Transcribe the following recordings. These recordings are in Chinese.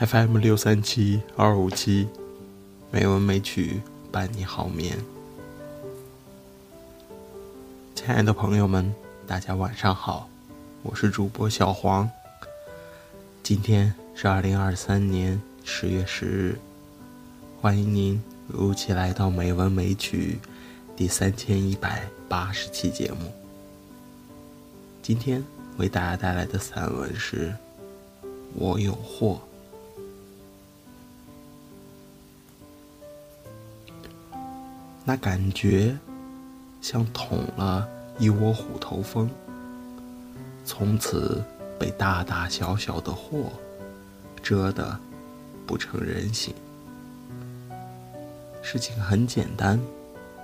FM 六三七二五七，美文美曲伴你好眠。亲爱的朋友们，大家晚上好，我是主播小黄。今天是二零二三年十月十日，欢迎您如期来到《美文美曲》第三千一百八十期节目。今天为大家带来的散文是《我有货》。那感觉像捅了一窝虎头蜂，从此被大大小小的祸遮得不成人形。事情很简单，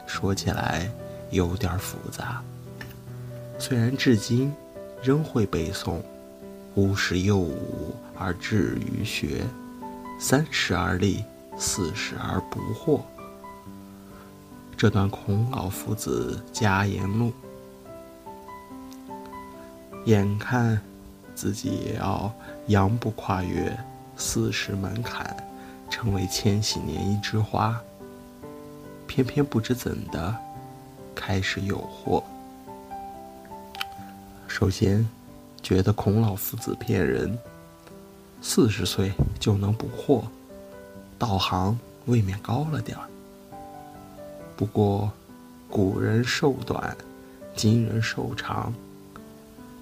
说起来有点复杂。虽然至今仍会背诵“吾十有五而志于学，三十而立，四十而不惑”。这段孔老夫子家言录，眼看自己也要扬步跨越四十门槛，成为千禧年一枝花，偏偏不知怎的开始有货。首先，觉得孔老夫子骗人，四十岁就能补货，道行未免高了点儿。不过，古人寿短，今人寿长。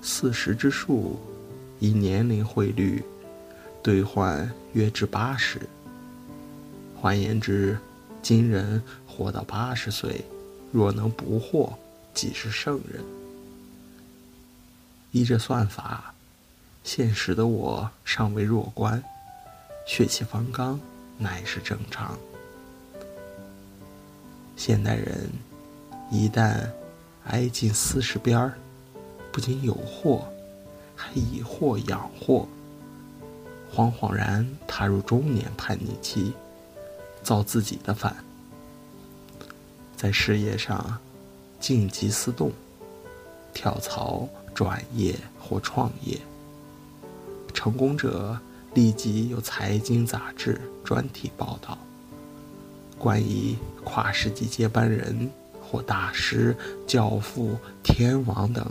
四十之数，以年龄汇率兑换约至八十。换言之，今人活到八十岁，若能不惑，即是圣人。依这算法，现实的我尚未弱冠，血气方刚，乃是正常。现代人一旦挨近四十边儿，不仅有祸，还以祸养祸，惶惶然踏入中年叛逆期，造自己的反，在事业上静极思动，跳槽转业或创业。成功者立即有财经杂志专题报道。关于跨世纪接班人或大师、教父、天王等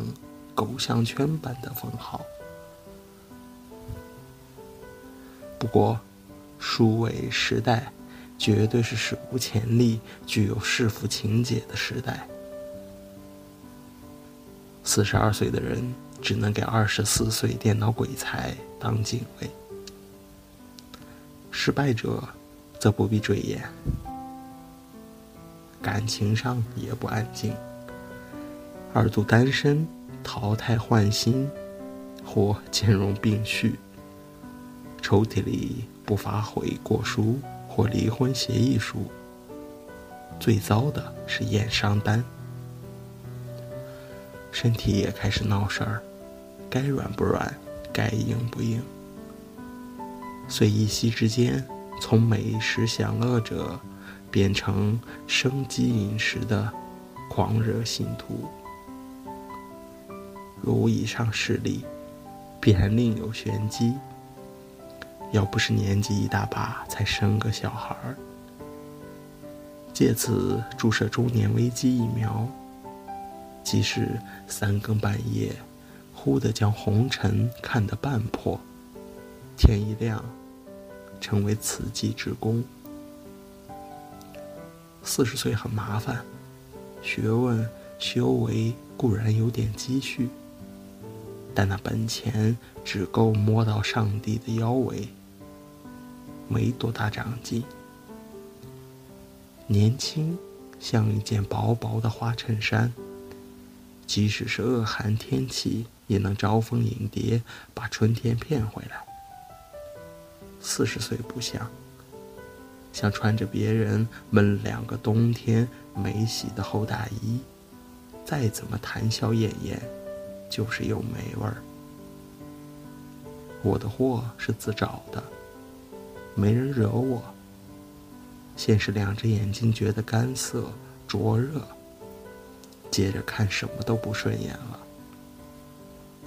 狗项圈般的封号。不过，数位时代绝对是史无前例、具有弑父情节的时代。四十二岁的人只能给二十四岁电脑鬼才当警卫，失败者则不必赘言。感情上也不安静，二度单身、淘汰换新，或兼容并蓄。抽屉里不乏悔过书或离婚协议书。最糟的是验伤单。身体也开始闹事儿，该软不软，该硬不硬。虽一夕之间，从美食享乐者。变成生机饮食的狂热信徒。如以上事例，必然另有玄机。要不是年纪一大把才生个小孩儿，借此注射中年危机疫苗，即使三更半夜，忽地将红尘看得半破，天一亮，成为此计之功。四十岁很麻烦，学问修为固然有点积蓄，但那本钱只够摸到上帝的腰围，没多大长进。年轻像一件薄薄的花衬衫，即使是恶寒天气，也能招蜂引蝶，把春天骗回来。四十岁不像。像穿着别人闷两个冬天没洗的厚大衣，再怎么谈笑晏晏，就是有霉味儿。我的祸是自找的，没人惹我。先是两只眼睛觉得干涩灼热，接着看什么都不顺眼了。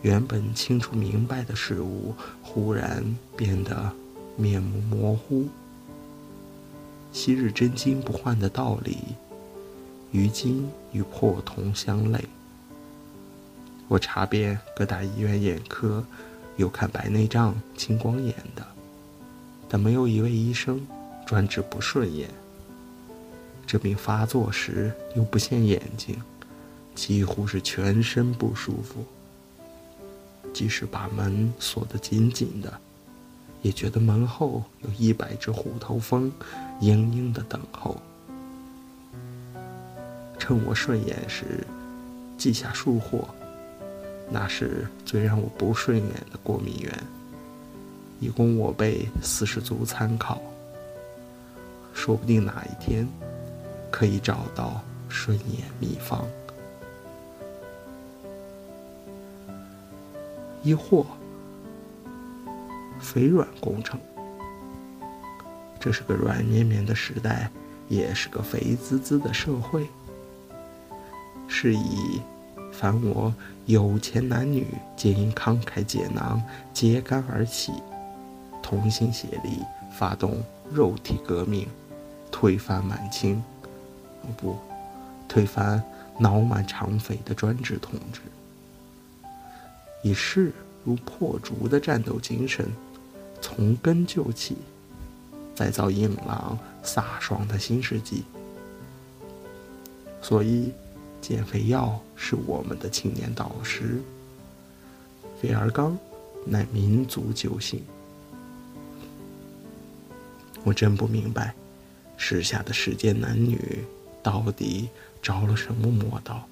原本清楚明白的事物，忽然变得面目模糊。昔日真金不换的道理，于今与破铜相类。我查遍各大医院眼科，有看白内障、青光眼的，但没有一位医生专治不顺眼。这病发作时又不限眼睛，几乎是全身不舒服。即使把门锁得紧紧的。也觉得门后有一百只虎头蜂，嘤嘤的等候。趁我顺眼时，记下数货，那是最让我不顺眼的过敏源，以供我辈四十族参考。说不定哪一天，可以找到顺眼秘方。一货。肥软工程，这是个软绵绵的时代，也是个肥滋滋的社会。是以，凡我有钱男女皆应慷慨解囊，揭竿而起，同心协力，发动肉体革命，推翻满清，不，推翻脑满肠肥的专制统治，以势如破竹的战斗精神。从根救起，再造硬朗飒爽的新世纪。所以，减肥药是我们的青年导师。肥而刚，乃民族救星。我真不明白，时下的世间男女到底着了什么魔道？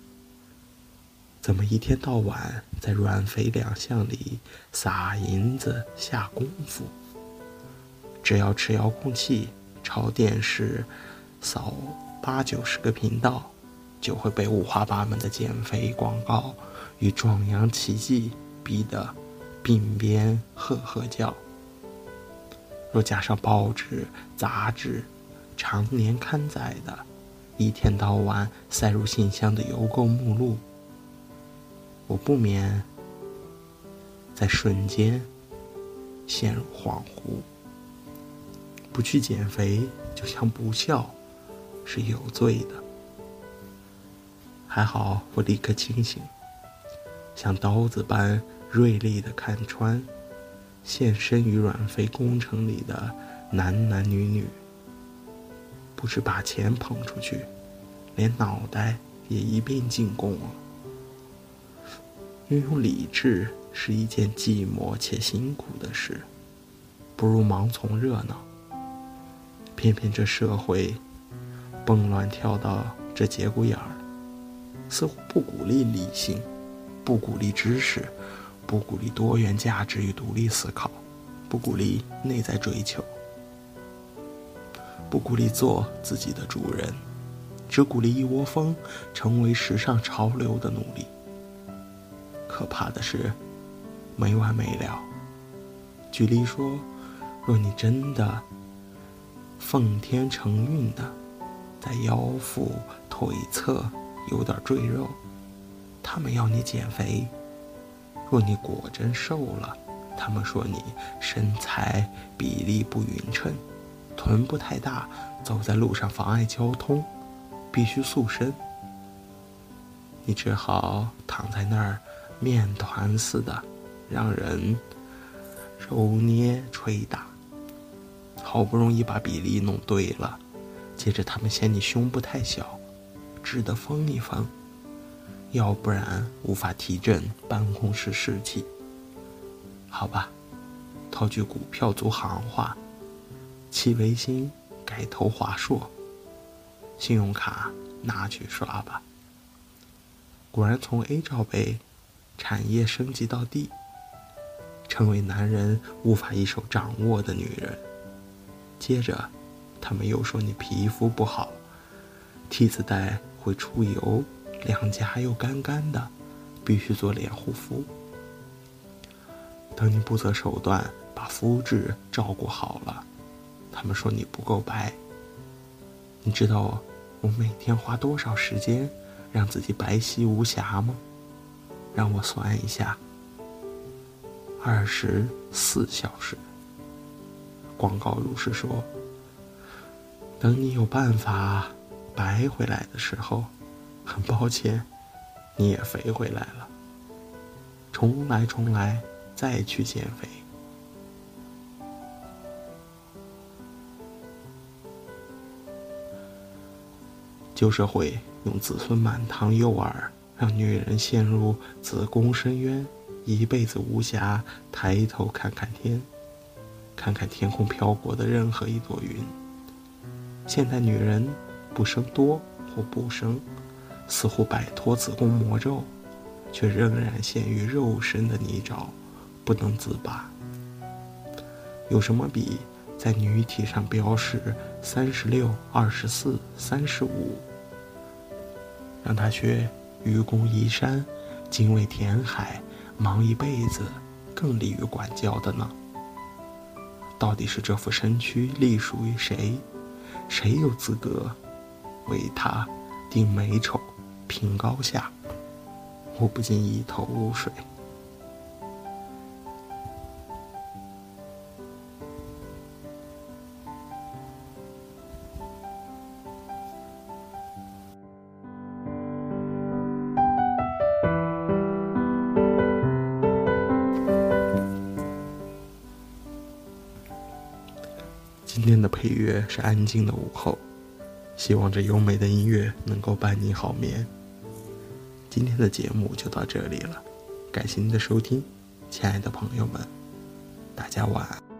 怎么一天到晚在软肥两项里撒银子下功夫？只要持遥控器朝电视扫八九十个频道，就会被五花八门的减肥广告与壮阳奇迹逼得鬓边呵呵叫。若加上报纸、杂志常年刊载的，一天到晚塞入信箱的邮购目录，我不免在瞬间陷入恍惚。不去减肥，就像不孝，是有罪的。还好我立刻清醒，像刀子般锐利的看穿现身于软肥工程里的男男女女，不是把钱捧出去，连脑袋也一并进贡了。运用理智是一件寂寞且辛苦的事，不如盲从热闹。偏偏这社会，蹦乱跳到这节骨眼儿，似乎不鼓励理性，不鼓励知识，不鼓励多元价值与独立思考，不鼓励内在追求，不鼓励做自己的主人，只鼓励一窝蜂成为时尚潮流的努力。可怕的是，没完没了。举例说，若你真的……奉天承运的，在腰腹、腿侧有点赘肉，他们要你减肥；若你果真瘦了，他们说你身材比例不匀称，臀部太大，走在路上妨碍交通，必须塑身。你只好躺在那儿，面团似的，让人揉捏捶打。好不容易把比例弄对了，接着他们嫌你胸部太小，只得封一封，要不然无法提振办公室士气。好吧，套句股票族行话，弃维新，改投华硕，信用卡拿去刷吧。果然从 A 罩杯，产业升级到地成为男人无法一手掌握的女人。接着，他们又说你皮肤不好，T 字带会出油，两颊又干干的，必须做脸护肤。等你不择手段把肤质照顾好了，他们说你不够白。你知道我每天花多少时间让自己白皙无瑕吗？让我算一下，二十四小时。广告如是说。等你有办法白回来的时候，很抱歉，你也肥回来了。重来，重来，再去减肥。旧社会用子孙满堂诱饵，让女人陷入子宫深渊，一辈子无暇抬头看看天，看看天空飘过的任何一朵云。现代女人不生多或不生，似乎摆脱子宫魔咒，却仍然陷于肉身的泥沼，不能自拔。有什么比在女体上标示三十六、二十四、三十五，让她学愚公移山、精卫填海、忙一辈子，更利于管教的呢？到底是这副身躯隶属于谁？谁有资格为他定美丑、评高下？我不禁一头雾水。月是安静的午后，希望这优美的音乐能够伴你好眠。今天的节目就到这里了，感谢您的收听，亲爱的朋友们，大家晚安。